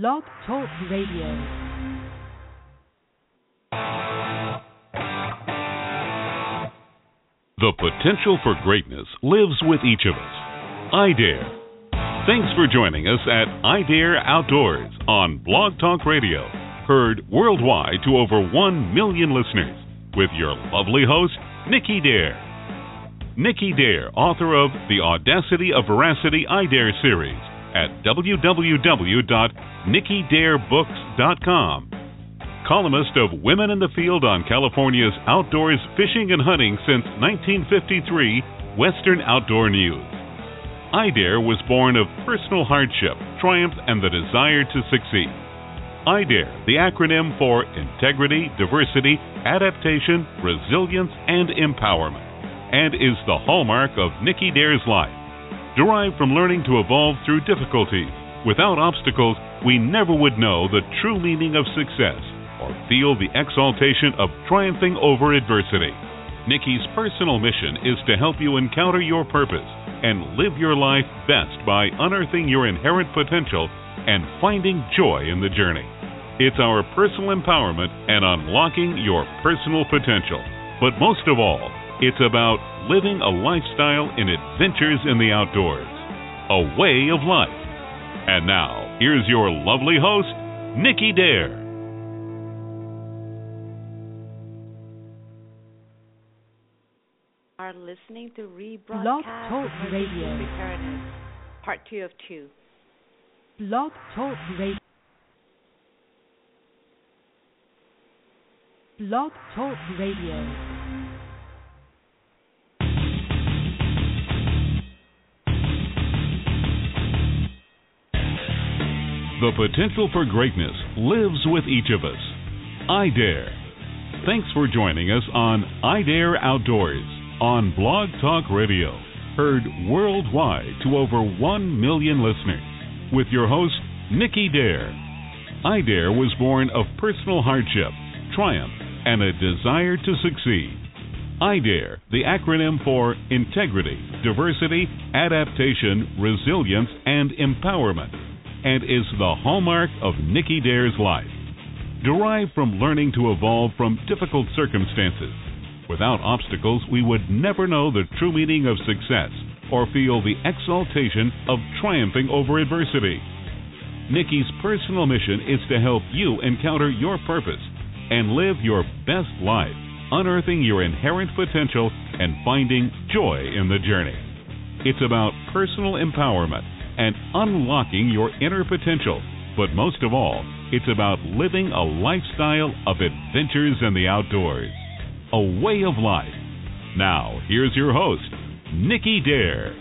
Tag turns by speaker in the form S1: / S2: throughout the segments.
S1: Blog Talk Radio.
S2: The potential for greatness lives with each of us. I Dare. Thanks for joining us at I Dare Outdoors on Blog Talk Radio, heard worldwide to over 1 million listeners, with your lovely host, Nicky Dare. Nicky Dare, author of The Audacity of Veracity I Dare series at www.nickydarebooks.com. Columnist of Women in the Field on California's outdoors fishing and hunting since 1953, Western Outdoor News. IDARE was born of personal hardship, triumph, and the desire to succeed. IDARE, the acronym for Integrity, Diversity, Adaptation, Resilience, and Empowerment, and is the hallmark of Nicky Dare's life derived from learning to evolve through difficulties. Without obstacles, we never would know the true meaning of success or feel the exaltation of triumphing over adversity. Nicky's personal mission is to help you encounter your purpose and live your life best by unearthing your inherent potential and finding joy in the journey. It's our personal empowerment and unlocking your personal potential. But most of all, it's about living a lifestyle in adventures in the outdoors, a way of life. And now, here's your lovely host, Nicky Dare.
S3: are listening to
S1: Blog
S3: rebroadcast
S1: Talk Radio.
S3: Preparedness, part two of two.
S1: Blog Talk Radio. Blog Talk Radio.
S2: The potential for greatness lives with each of us. I Dare. Thanks for joining us on I Dare Outdoors on Blog Talk Radio, heard worldwide to over 1 million listeners, with your host, Nicky Dare. I Dare was born of personal hardship, triumph, and a desire to succeed. I Dare, the acronym for Integrity, Diversity, Adaptation, Resilience, and Empowerment, and is the hallmark of Nicky Dare's life. Derived from learning to evolve from difficult circumstances. Without obstacles, we would never know the true meaning of success or feel the exaltation of triumphing over adversity. Nicky's personal mission is to help you encounter your purpose and live your best life, unearthing your inherent potential and finding joy in the journey. It's about personal empowerment and unlocking your inner potential, but most of all, it's about living a lifestyle of adventures in the outdoors, a way of life. Now, here's your host, Nicky Dare.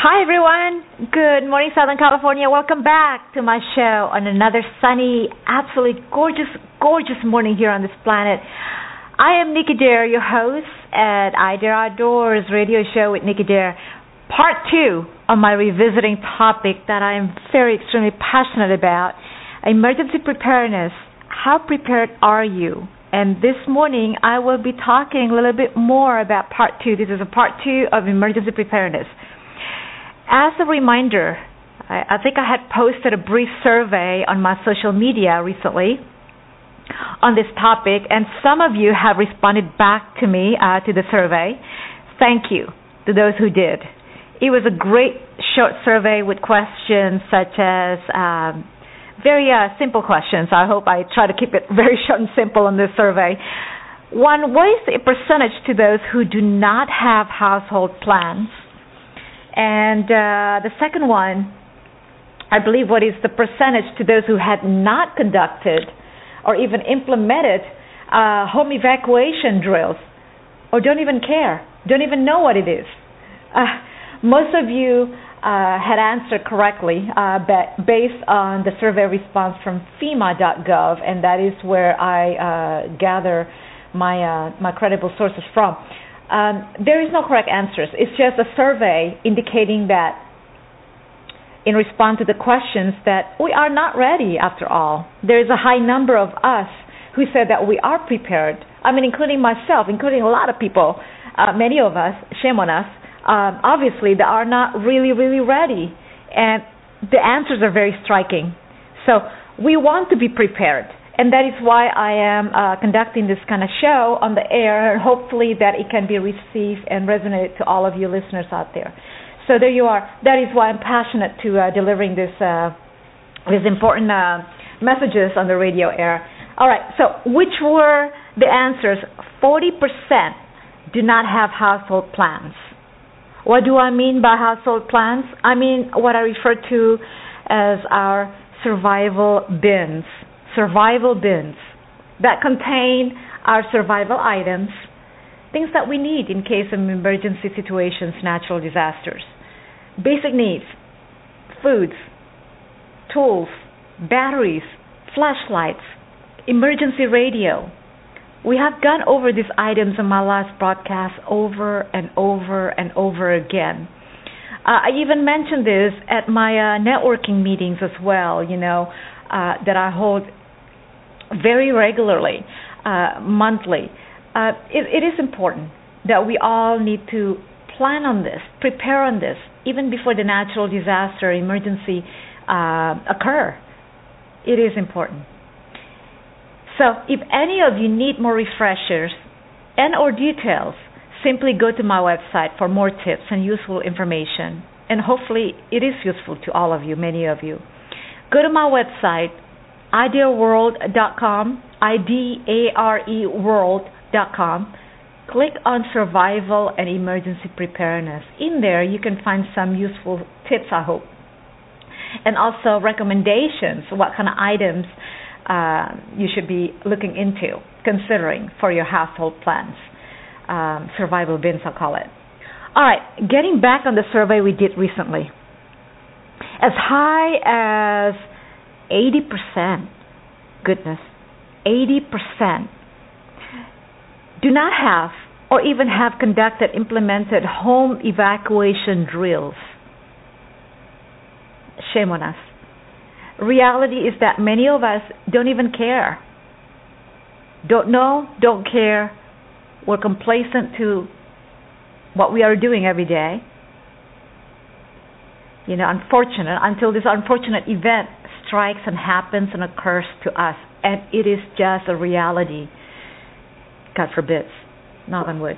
S4: Hi, everyone. Good morning, Southern California. Welcome back to my show on another sunny, absolutely gorgeous, gorgeous morning here on this planet. I am Nicky Dare, your host at I Dare Outdoors radio show with Nicky Dare. Part two of my revisiting topic that I am very extremely passionate about emergency preparedness. How prepared are you? And this morning I will be talking a little bit more about part two. This is a part two of emergency preparedness. As a reminder, I, I think I had posted a brief survey on my social media recently on this topic, and some of you have responded back to me uh, to the survey. Thank you to those who did. It was a great short survey with questions such as um, very uh, simple questions. I hope I try to keep it very short and simple in this survey. One, what is the percentage to those who do not have household plans? And uh, the second one, I believe, what is the percentage to those who had not conducted or even implemented uh, home evacuation drills or don't even care, don't even know what it is? Uh, most of you uh, had answered correctly uh, ba- based on the survey response from FEMA.gov, and that is where I uh, gather my uh, my credible sources from. Um, there is no correct answers. It's just a survey indicating that, in response to the questions, that we are not ready after all. There is a high number of us who said that we are prepared. I mean, including myself, including a lot of people, uh, many of us, shame on us, um, obviously, that are not really, really ready. And the answers are very striking. So we want to be prepared. And that is why I am uh, conducting this kind of show on the air, hopefully that it can be received and resonate to all of you listeners out there. So there you are. That is why I'm passionate to uh, delivering this uh, these important uh, messages on the radio air. All right. So which were the answers? Forty percent do not have household plans. What do I mean by household plans? I mean what I refer to as our survival bins. Survival bins that contain our survival items, things that we need in case of emergency situations, natural disasters. Basic needs foods, tools, batteries, flashlights, emergency radio, we have gone over these items in my last broadcast over and over and over again. Uh, I even mentioned this at my uh, networking meetings as well, you know, uh, that I hold very regularly, uh, monthly. Uh, it, it is important that we all need to plan on this, prepare on this, even before the natural disaster emergency uh, occur. It is important. So if any of you need more refreshers and or details, simply go to my website for more tips and useful information. And hopefully it is useful to all of you, many of you. Go to my website, idareworld.com, I-D-A-R-E world.com. Click on survival and emergency preparedness. In there, you can find some useful tips, I hope. And also recommendations, what kind of items uh, you should be looking into, considering for your household plans. Um, survival bins, I'll call it. All right, getting back on the survey we did recently. As high as 80%, goodness, 80% do not have or even have conducted implemented home evacuation drills. Shame on us reality is that many of us don't even care. Don't know, don't care. We're complacent to what we are doing every day. You know, unfortunate until this unfortunate event strikes and happens and occurs to us, and it is just a reality. God forbid, knock on wood.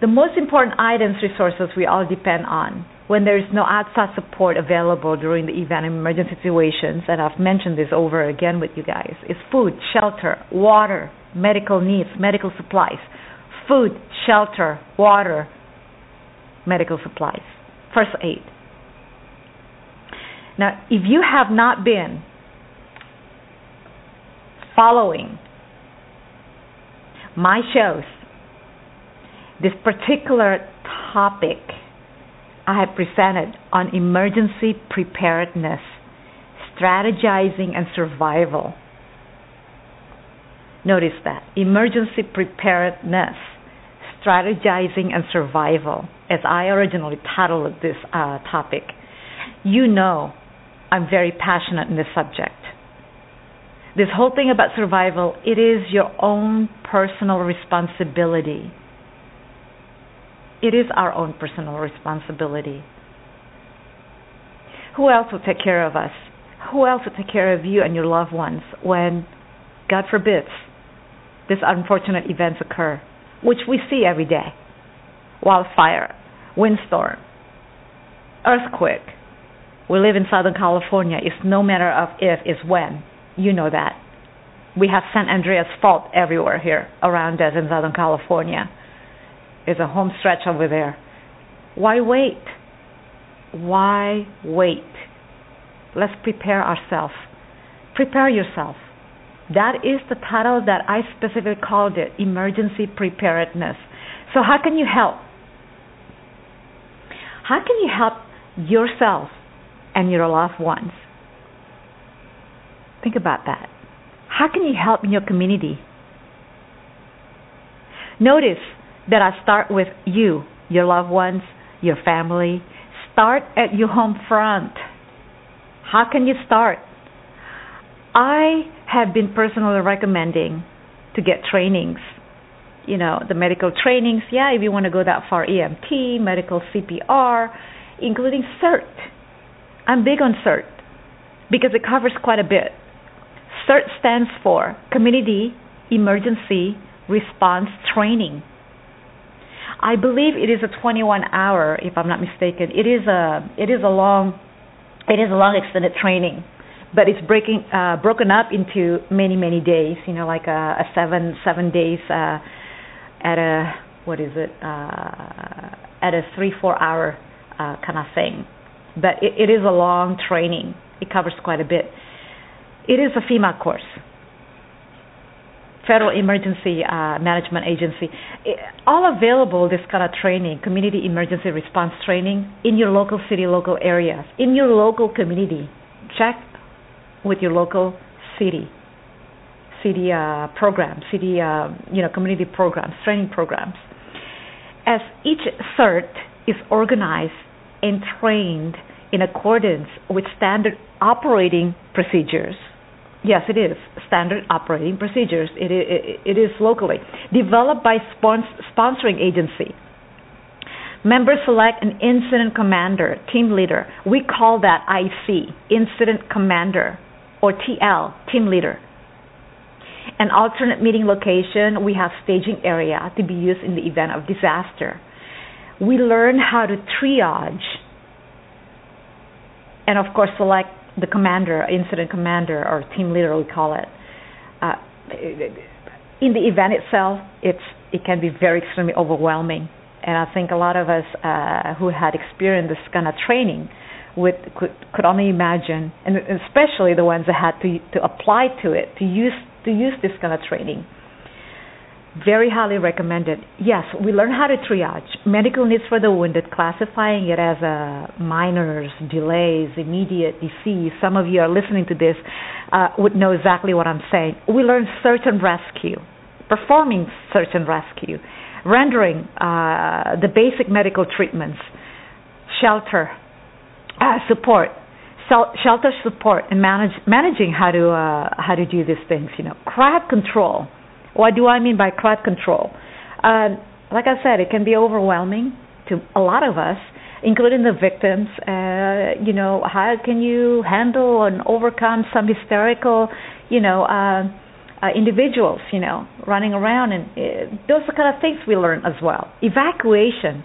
S4: The most important items, resources we all depend on when there is no outside support available during the event and emergency situations, and I've mentioned this over again with you guys, is food, shelter, water, medical needs, medical supplies. Food, shelter, water, medical supplies, first aid. Now, if you have not been following my shows, this particular topic I have presented on emergency preparedness, strategizing, and survival. Notice that emergency preparedness, strategizing, and survival, as I originally titled this uh, topic. You know I'm very passionate in this subject. This whole thing about survival, it is your own personal responsibility it is our own personal responsibility. Who else will take care of us? Who else will take care of you and your loved ones when, God forbids, these unfortunate events occur, which we see every day? Wildfire, windstorm, earthquake. We live in Southern California. It's no matter of if, it's when. You know that. We have San Andreas fault everywhere here around us in Southern California is a home stretch over there. Why wait? Why wait? Let's prepare ourselves. Prepare yourself. That is the title that I specifically called it emergency preparedness. So, how can you help? How can you help yourself and your loved ones? Think about that. How can you help in your community? Notice that I start with you, your loved ones, your family. Start at your home front. How can you start? I have been personally recommending to get trainings. You know, the medical trainings, yeah, if you want to go that far, EMT, medical CPR, including CERT. I'm big on CERT because it covers quite a bit. CERT stands for Community Emergency Response Training. I believe it is a 21 hour, if I'm not mistaken. It is a it is a long it is a long extended training, but it's breaking uh, broken up into many many days. You know, like a, a seven seven days uh, at a what is it uh, at a three four hour uh, kind of thing. But it, it is a long training. It covers quite a bit. It is a FEMA course. Federal Emergency uh, Management Agency. All available, this kind of training, community emergency response training, in your local city, local areas, in your local community. Check with your local city, city uh, programs, city, uh, you know, community programs, training programs. As each CERT is organized and trained in accordance with standard operating procedures Yes, it is standard operating procedures. It, it, it is locally developed by sponsoring agency. Members select an incident commander, team leader. We call that IC, incident commander, or TL, team leader. An alternate meeting location, we have staging area to be used in the event of disaster. We learn how to triage and, of course, select the commander, incident commander, or team leader, we call it. Uh, in the event itself, it's it can be very extremely overwhelming, and I think a lot of us uh, who had experienced this kind of training would could could only imagine, and especially the ones that had to to apply to it, to use to use this kind of training very highly recommended. Yes, we learn how to triage medical needs for the wounded, classifying it as a minors, delays, immediate disease. Some of you are listening to this uh, would know exactly what I'm saying. We learn search and rescue, performing search and rescue, rendering uh, the basic medical treatments, shelter uh, support, shelter support, and manage, managing how to uh, how to do these things. You know, crowd control what do I mean by crowd control? Uh, like I said, it can be overwhelming to a lot of us, including the victims. Uh, you know, how can you handle and overcome some hysterical, you know, uh, uh, individuals, you know, running around, and uh, those are kind of things we learn as well. Evacuation.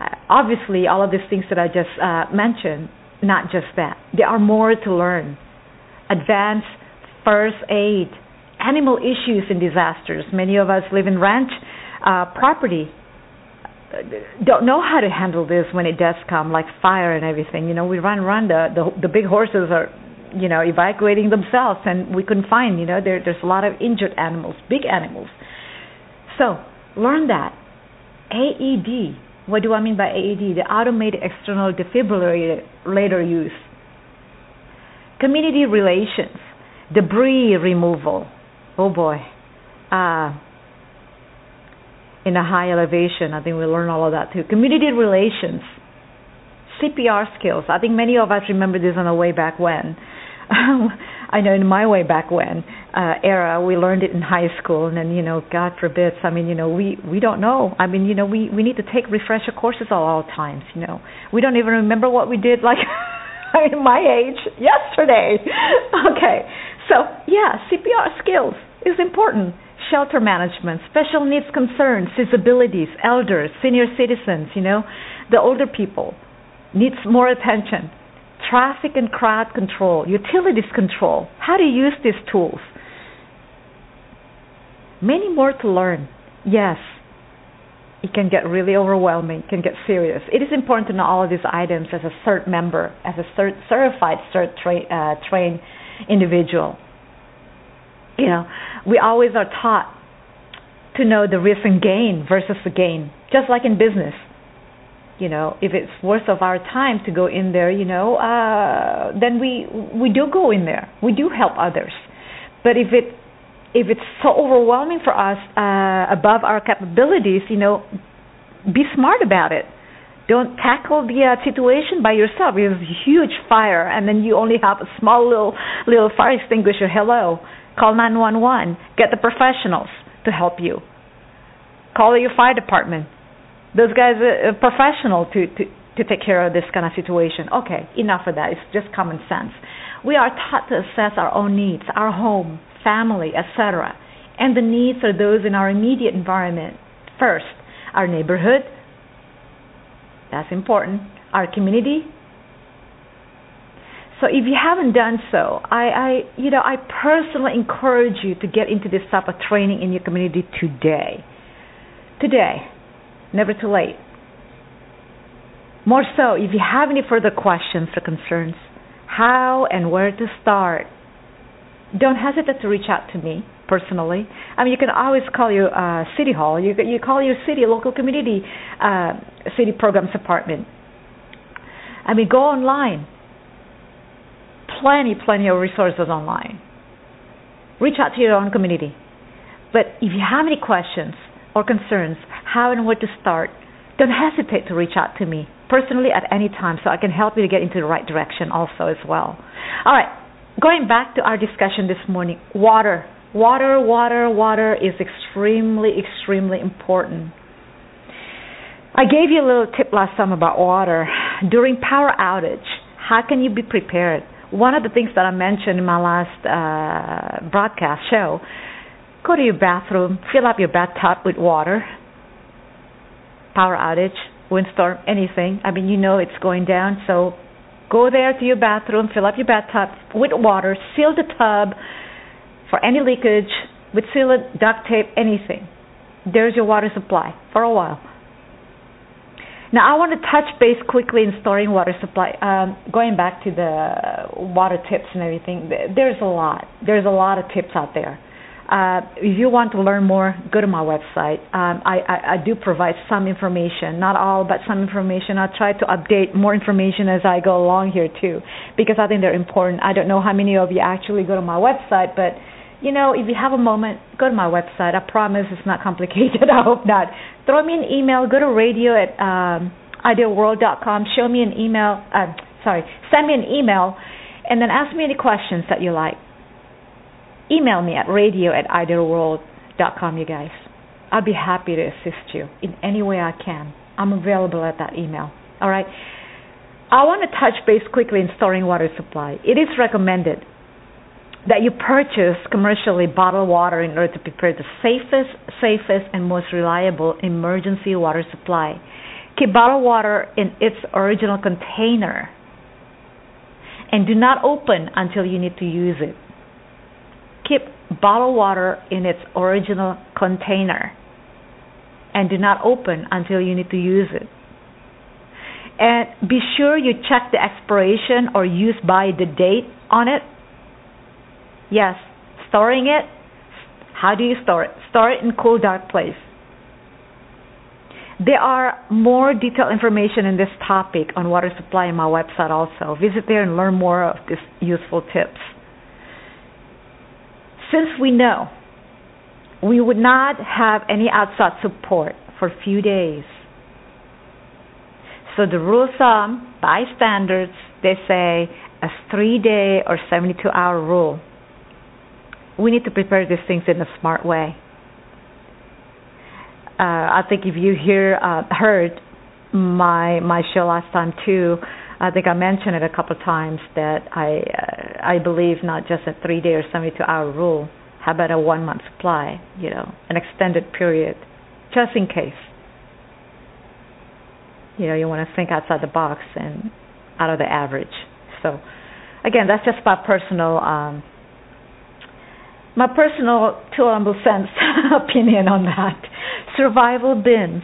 S4: Uh, obviously, all of these things that I just uh, mentioned, not just that. There are more to learn. Advanced first aid animal issues in disasters. Many of us live in ranch uh, property don't know how to handle this when it does come, like fire and everything. You know, we run, run. The the, the big horses are, you know, evacuating themselves, and we couldn't find. You know, there there's a lot of injured animals, big animals. So learn that. AED. What do I mean by AED? The automated external defibrillator later use. Community relations, debris removal, oh boy, uh, in a high elevation. I think we learn all of that too. Community relations, CPR skills. I think many of us remember this on the way back when. I know in my way back when uh, era, we learned it in high school, and then you know, God forbid. I mean, you know, we we don't know. I mean, you know, we we need to take refresher courses all, all times. You know, we don't even remember what we did like in my age yesterday. okay, so, yeah, CPR skills is important. Shelter management, special needs concerns, disabilities, elders, senior citizens, you know, the older people needs more attention. Traffic and crowd control, utilities control, how to use these tools. Many more to learn. Yes, it can get really overwhelming, it can get serious. It is important to know all of these items as a CERT member, as a CERT, certified CERT tra- uh, trained individual. You know, we always are taught to know the risk and gain versus the gain, just like in business. You know, if it's worth of our time to go in there, you know, uh, then we we do go in there. We do help others. But if it if it's so overwhelming for us uh, above our capabilities, you know, be smart about it don't tackle the uh, situation by yourself. It's a huge fire, and then you only have a small little little fire extinguisher. Hello, call 911. Get the professionals to help you. Call your fire department. Those guys are professional to, to to take care of this kind of situation. Okay, enough of that. It's just common sense. We are taught to assess our own needs, our home, family, etc., and the needs of those in our immediate environment first. Our neighborhood, that's important. Our community. So if you haven't done so, I, I you know I personally encourage you to get into this type of training in your community today. Today, never too late. More so, if you have any further questions or concerns, how and where to start, don't hesitate to reach out to me personally. I mean, you can always call your uh, city hall. You you call your city, local community, uh, city programs department. I mean, go online. Plenty, plenty of resources online. Reach out to your own community. But if you have any questions or concerns, how and where to start, don't hesitate to reach out to me personally at any time so I can help you to get into the right direction also as well. All right, going back to our discussion this morning, water. Water, water, water is extremely, extremely important. I gave you a little tip last time about water. During power outage, how can you be prepared? One of the things that I mentioned in my last uh, broadcast show go to your bathroom, fill up your bathtub with water, power outage, windstorm, anything. I mean, you know it's going down, so go there to your bathroom, fill up your bathtub with water, seal the tub for any leakage with sealant, duct tape, anything. There's your water supply for a while. Now, I want to touch base quickly in storing water supply. Um, going back to the water tips and everything, there's a lot. There's a lot of tips out there. Uh, if you want to learn more, go to my website. Um, I, I, I, do provide some information, not all, but some information. I'll try to update more information as I go along here too, because I think they're important. I don't know how many of you actually go to my website, but you know, if you have a moment, go to my website. I promise it's not complicated. I hope not. Throw me an email. Go to radio at um, idareworld.com. Show me an email. Uh, sorry, send me an email, and then ask me any questions that you like email me at radio at idareworld.com, you guys. I'll be happy to assist you in any way I can. I'm available at that email. All right. I want to touch base quickly in storing water supply. It is recommended that you purchase commercially bottled water in order to prepare the safest, safest, and most reliable emergency water supply. Keep bottled water in its original container and do not open until you need to use it keep bottled water in its original container and do not open until you need to use it. And be sure you check the expiration or use by the date on it. Yes, storing it. How do you store it? Store it in cool, dark place. There are more detailed information in this topic on water supply on my website also. Visit there and learn more of these useful tips since we know we would not have any outside support for a few days. So the rule of thumb, by standards, they say a three day or 72 hour rule. We need to prepare these things in a smart way. Uh, I think if you hear uh, heard my my show last time too, I think I mentioned it a couple of times that I uh, I believe not just a three day or seventy two hour rule. How about a one month supply? You know, an extended period, just in case. You know, you want to think outside the box and out of the average. So, again, that's just my personal um, my personal two humble sense opinion on that. Survival bins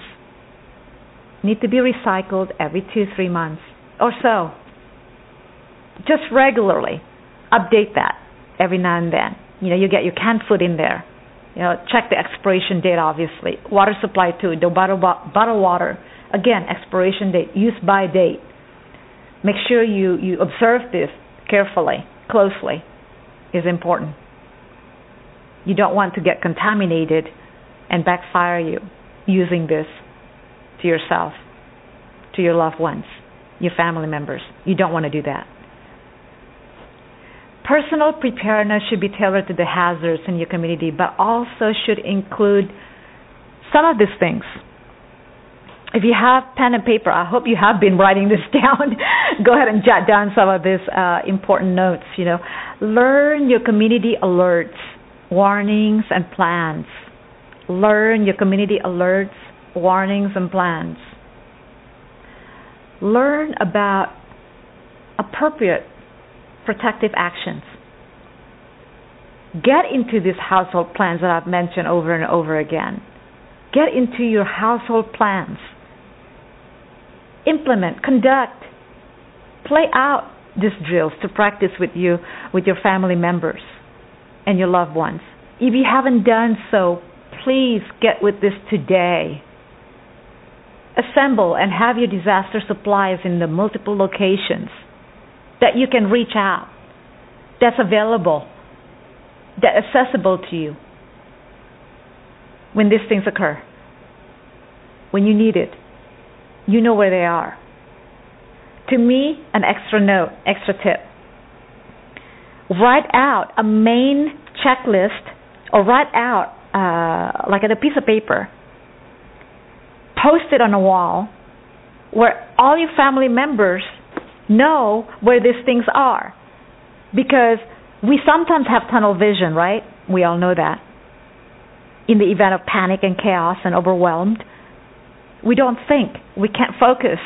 S4: need to be recycled every two three months or so. Just regularly update that every now and then. You know, you get your canned food in there. You know, check the expiration date, obviously. Water supply too. The bottle bottle water, again, expiration date, use by date. Make sure you you observe this carefully, closely. Is important. You don't want to get contaminated and backfire you using this to yourself, to your loved ones your family members. You don't want to do that. Personal preparedness should be tailored to the hazards in your community, but also should include some of these things. if you have pen and paper, I hope you have been writing this down. Go ahead and jot down some of these uh, important notes. You know, learn your community alerts, warnings, and plans. Learn your community alerts, warnings, and plans. Learn about appropriate protective actions. Get into these household plans that I've mentioned over and over again. Get into your household plans. Implement, conduct, play out these drills to practice with you with your family members and your loved ones. If you haven't done so, please get with this today. Assemble and have your disaster supplies in the multiple locations that you can reach out, that's available, that accessible to you when these things occur. When you need it, you know where they are. To me, an extra note, extra tip. Write out a main checklist or write out uh, like a piece of paper, post it on a wall where all your family members know where these things are. Because we sometimes have tunnel vision, right? We all know that. In the event of panic and chaos and overwhelmed, we don't think. We can't focus.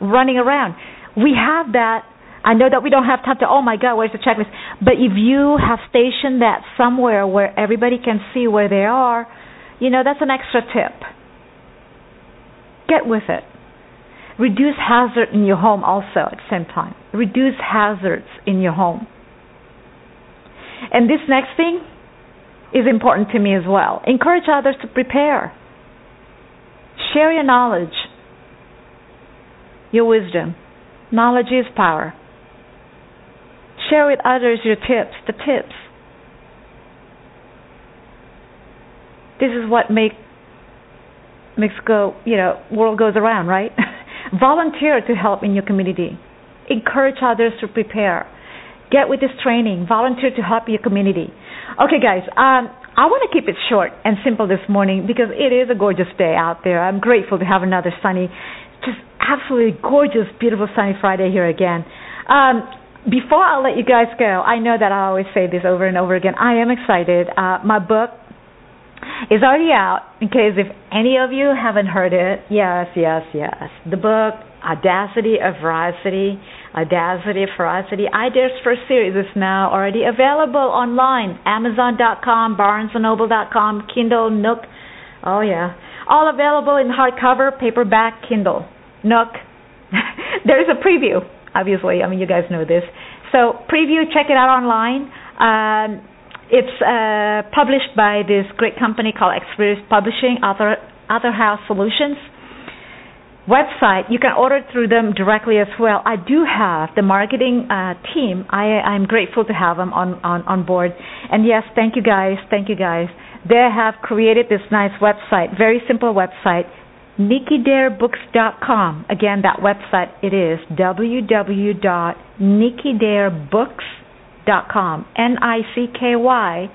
S4: Running around. We have that. I know that we don't have time to, oh my God, where's the checklist? But if you have stationed that somewhere where everybody can see where they are, you know, that's an extra tip. Get with it. Reduce hazard in your home also at the same time. Reduce hazards in your home. And this next thing is important to me as well. Encourage others to prepare. Share your knowledge, your wisdom. Knowledge is power. Share with others your tips, the tips. This is what make makes go, you know, world goes around, right? Volunteer to help in your community. Encourage others to prepare. Get with this training. Volunteer to help your community. Okay, guys, um, I want to keep it short and simple this morning because it is a gorgeous day out there. I'm grateful to have another sunny, just absolutely gorgeous, beautiful sunny Friday here again. Um, before I let you guys go, I know that I always say this over and over again. I am excited. Uh, my book is already out. In case if any of you haven't heard it, yes, yes, yes. The book Audacity of Veracity Audacity, of Ferocity. iDare's first series is now already available online. Amazon.com, BarnesandNoble.com, Kindle, Nook. Oh yeah, all available in hardcover, paperback, Kindle, Nook. there is a preview, obviously. I mean, you guys know this. So preview, check it out online. Um, it's uh, published by this great company called Experience Publishing, Author, Author House Solutions website. You can order through them directly as well. I do have the marketing uh, team. I, I'm grateful to have them on, on, on board. And yes, thank you guys. Thank you guys. They have created this nice website, very simple website, NickyDareBooks.com. Again, that website it is www.nickydarebooks.com. N I C K Y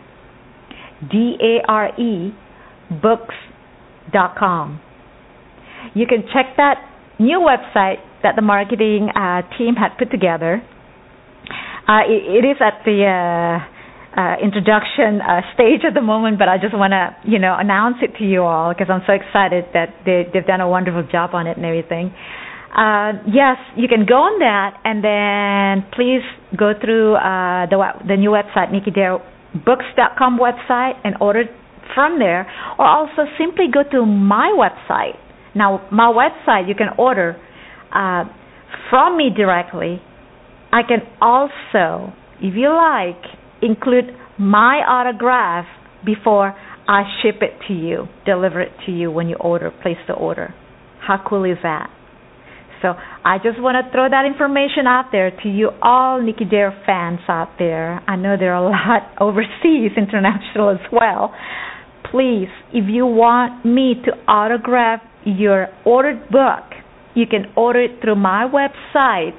S4: D A R E books.com you can check that new website that the marketing uh, team had put together. Uh, it, it is at the uh, uh introduction uh, stage at the moment, but I just want to, you know, announce it to you all because I'm so excited that they, they've done a wonderful job on it and everything. Uh, yes, you can go on that, and then please go through the the new website, NickyDareBooks.com website, and order from there, or also simply go to my website, now, my website, you can order uh, from me directly. I can also, if you like, include my autograph before I ship it to you, deliver it to you when you order, place the order. How cool is that? So I just want to throw that information out there to you all Nicky Dare fans out there. I know there are a lot overseas, international as well. Please, if you want me to autograph your ordered book, you can order it through my website,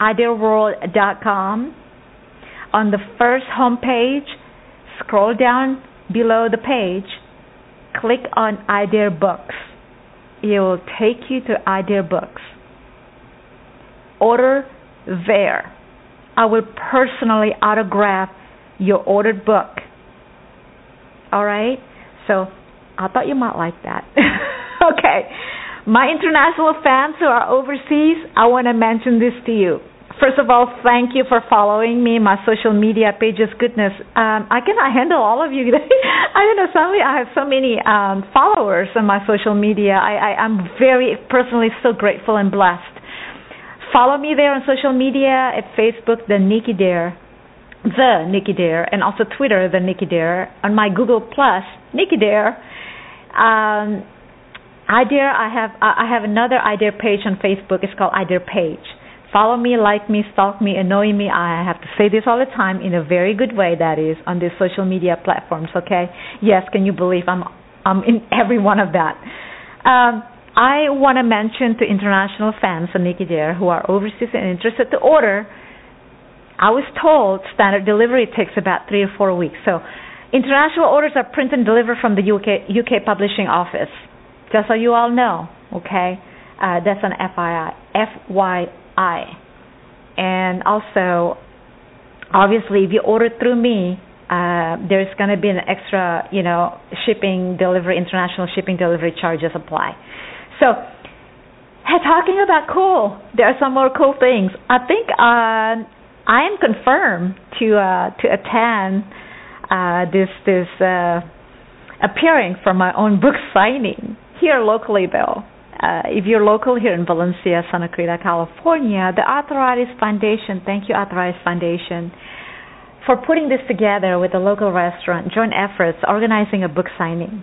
S4: idareworld.com. On the first home page, scroll down below the page, click on Idea Books. it will take you to Idea Books. Order there. I will personally autograph your ordered book. All right? So I thought you might like that. okay. My international fans who are overseas, I want to mention this to you. First of all, thank you for following me, my social media pages. Goodness, um, I cannot handle all of you. I don't know. Suddenly, I have so many um, followers on my social media. I, I, I'm very personally so grateful and blessed. Follow me there on social media at Facebook, the Nicky Dare, the Nicky Dare, and also Twitter, the Nicky Dare. On my Google Plus, Nicky Dare. Um, I dare. I have. I have another I dare page on Facebook. It's called I dare page follow me, like me, stalk me, annoy me. I have to say this all the time in a very good way, that is, on these social media platforms, okay? Yes, can you believe I'm, I'm in every one of that? Um, I want to mention to international fans of Nicky Dare who are overseas and interested to order. I was told standard delivery takes about three or four weeks. So, international orders are printed and delivered from the UK UK publishing office. Just so you all know, okay? Uh, that's an FYI. FYI. I. And also, obviously, if you order through me, uh, there's going to be an extra, you know, shipping, delivery, international shipping, delivery charges apply. So, hey, talking about cool, there are some more cool things. I think uh, I am confirmed to uh, to attend uh, this this uh, appearing for my own book signing here locally, though uh, if you're local here in Valencia, Santa Clarita, California, the Arthritis Foundation, thank you, Arthritis Foundation, for putting this together with the local restaurant, joint efforts, organizing a book signing.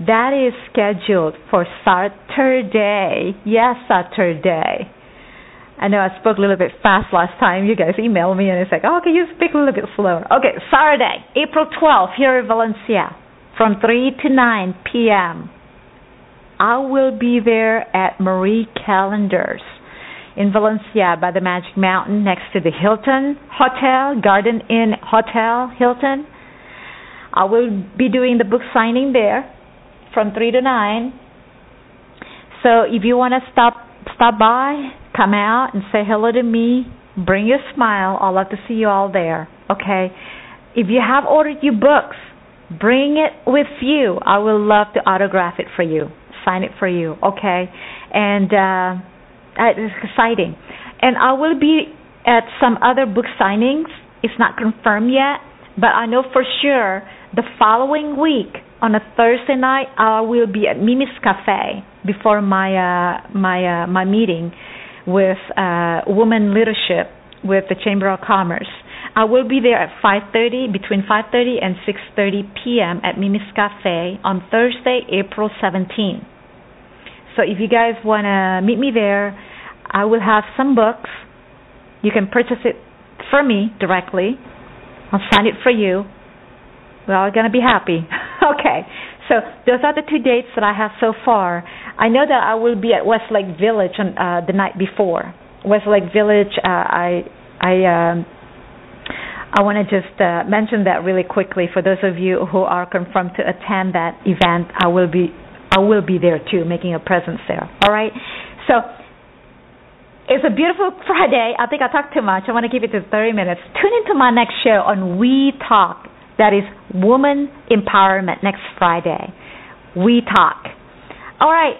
S4: That is scheduled for Saturday. Yes, Saturday. I know I spoke a little bit fast last time. You guys emailed me and it's like, oh, can you speak a little bit slower? Okay, Saturday, April 12th, here in Valencia, from 3 to 9 p.m. I will be there at Marie Callender's in Valencia by the Magic Mountain next to the Hilton Hotel, Garden Inn Hotel, Hilton. I will be doing the book signing there from 3 to 9. So if you want to stop stop by, come out and say hello to me, bring your smile. I'd love to see you all there. Okay? If you have ordered your books, bring it with you. I will love to autograph it for you sign it for you, okay? And uh, it's exciting. And I will be at some other book signings. It's not confirmed yet, but I know for sure the following week on a Thursday night I will be at Mimi's Cafe before my uh, my uh, my meeting with uh, women leadership with the Chamber of Commerce. I will be there at 5:30 between 5:30 and 6:30 p.m. at Mimi's Cafe on Thursday, April 17. So if you guys want to meet me there, I will have some books. You can purchase it for me directly. I'll sign it for you. We're all going to be happy. okay. So those are the two dates that I have so far. I know that I will be at Westlake Village on uh, the night before. Westlake Village, uh, I I um, I want to just uh, mention that really quickly for those of you who are confirmed to attend that event. I will be I will be there too, making a presence there. All right? So it's a beautiful Friday. I think I talked too much. I want to keep it to 30 minutes. Tune into my next show on We Talk. That is Woman Empowerment next Friday. We Talk. All right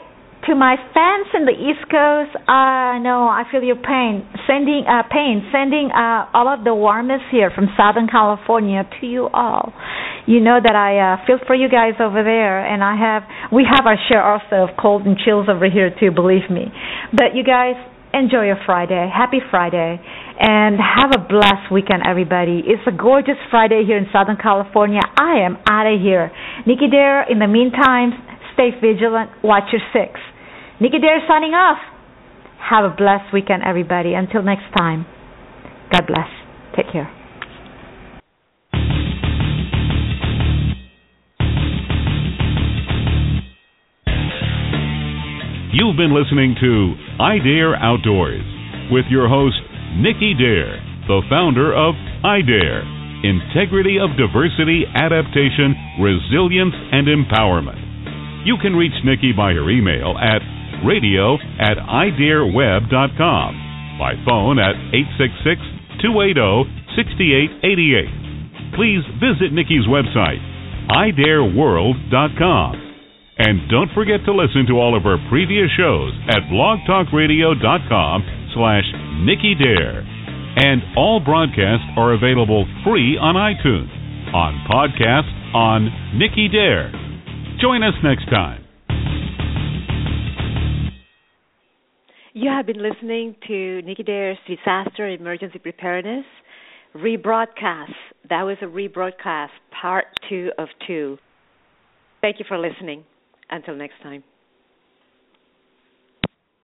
S4: to my fans in the East Coast, uh, know I feel your pain. Sending uh, pain, sending uh, all of the warmest here from Southern California to you all. You know that I uh, feel for you guys over there, and I have we have our share also of cold and chills over here too. Believe me. But you guys enjoy your Friday. Happy Friday. And have a blessed weekend, everybody. It's a gorgeous Friday here in Southern California. I am out of here. Nicky Dare, in the meantime, stay vigilant, watch your six. Nicky Dare signing off. Have a blessed weekend, everybody. Until next time, God bless. Take care.
S2: You've been listening to I Dare Outdoors with your host, Nicky Dare, the founder of I Dare Integrity of Diversity, Adaptation, Resilience, and Empowerment. You can reach Nicky by her email at radio at idareweb.com, by phone at 866 280 6888. Please visit Nicky's website, idareworld.com. And don't forget to listen to all of her previous shows at blogtalkradio.com slash Nicky Dare. And all broadcasts are available free on iTunes, on podcast, on Nicky Dare. Join us next time.
S3: You have been listening to Nicky Dare's Disaster Emergency Preparedness rebroadcast. That was a rebroadcast, part two of two. Thank you for listening. Until next time.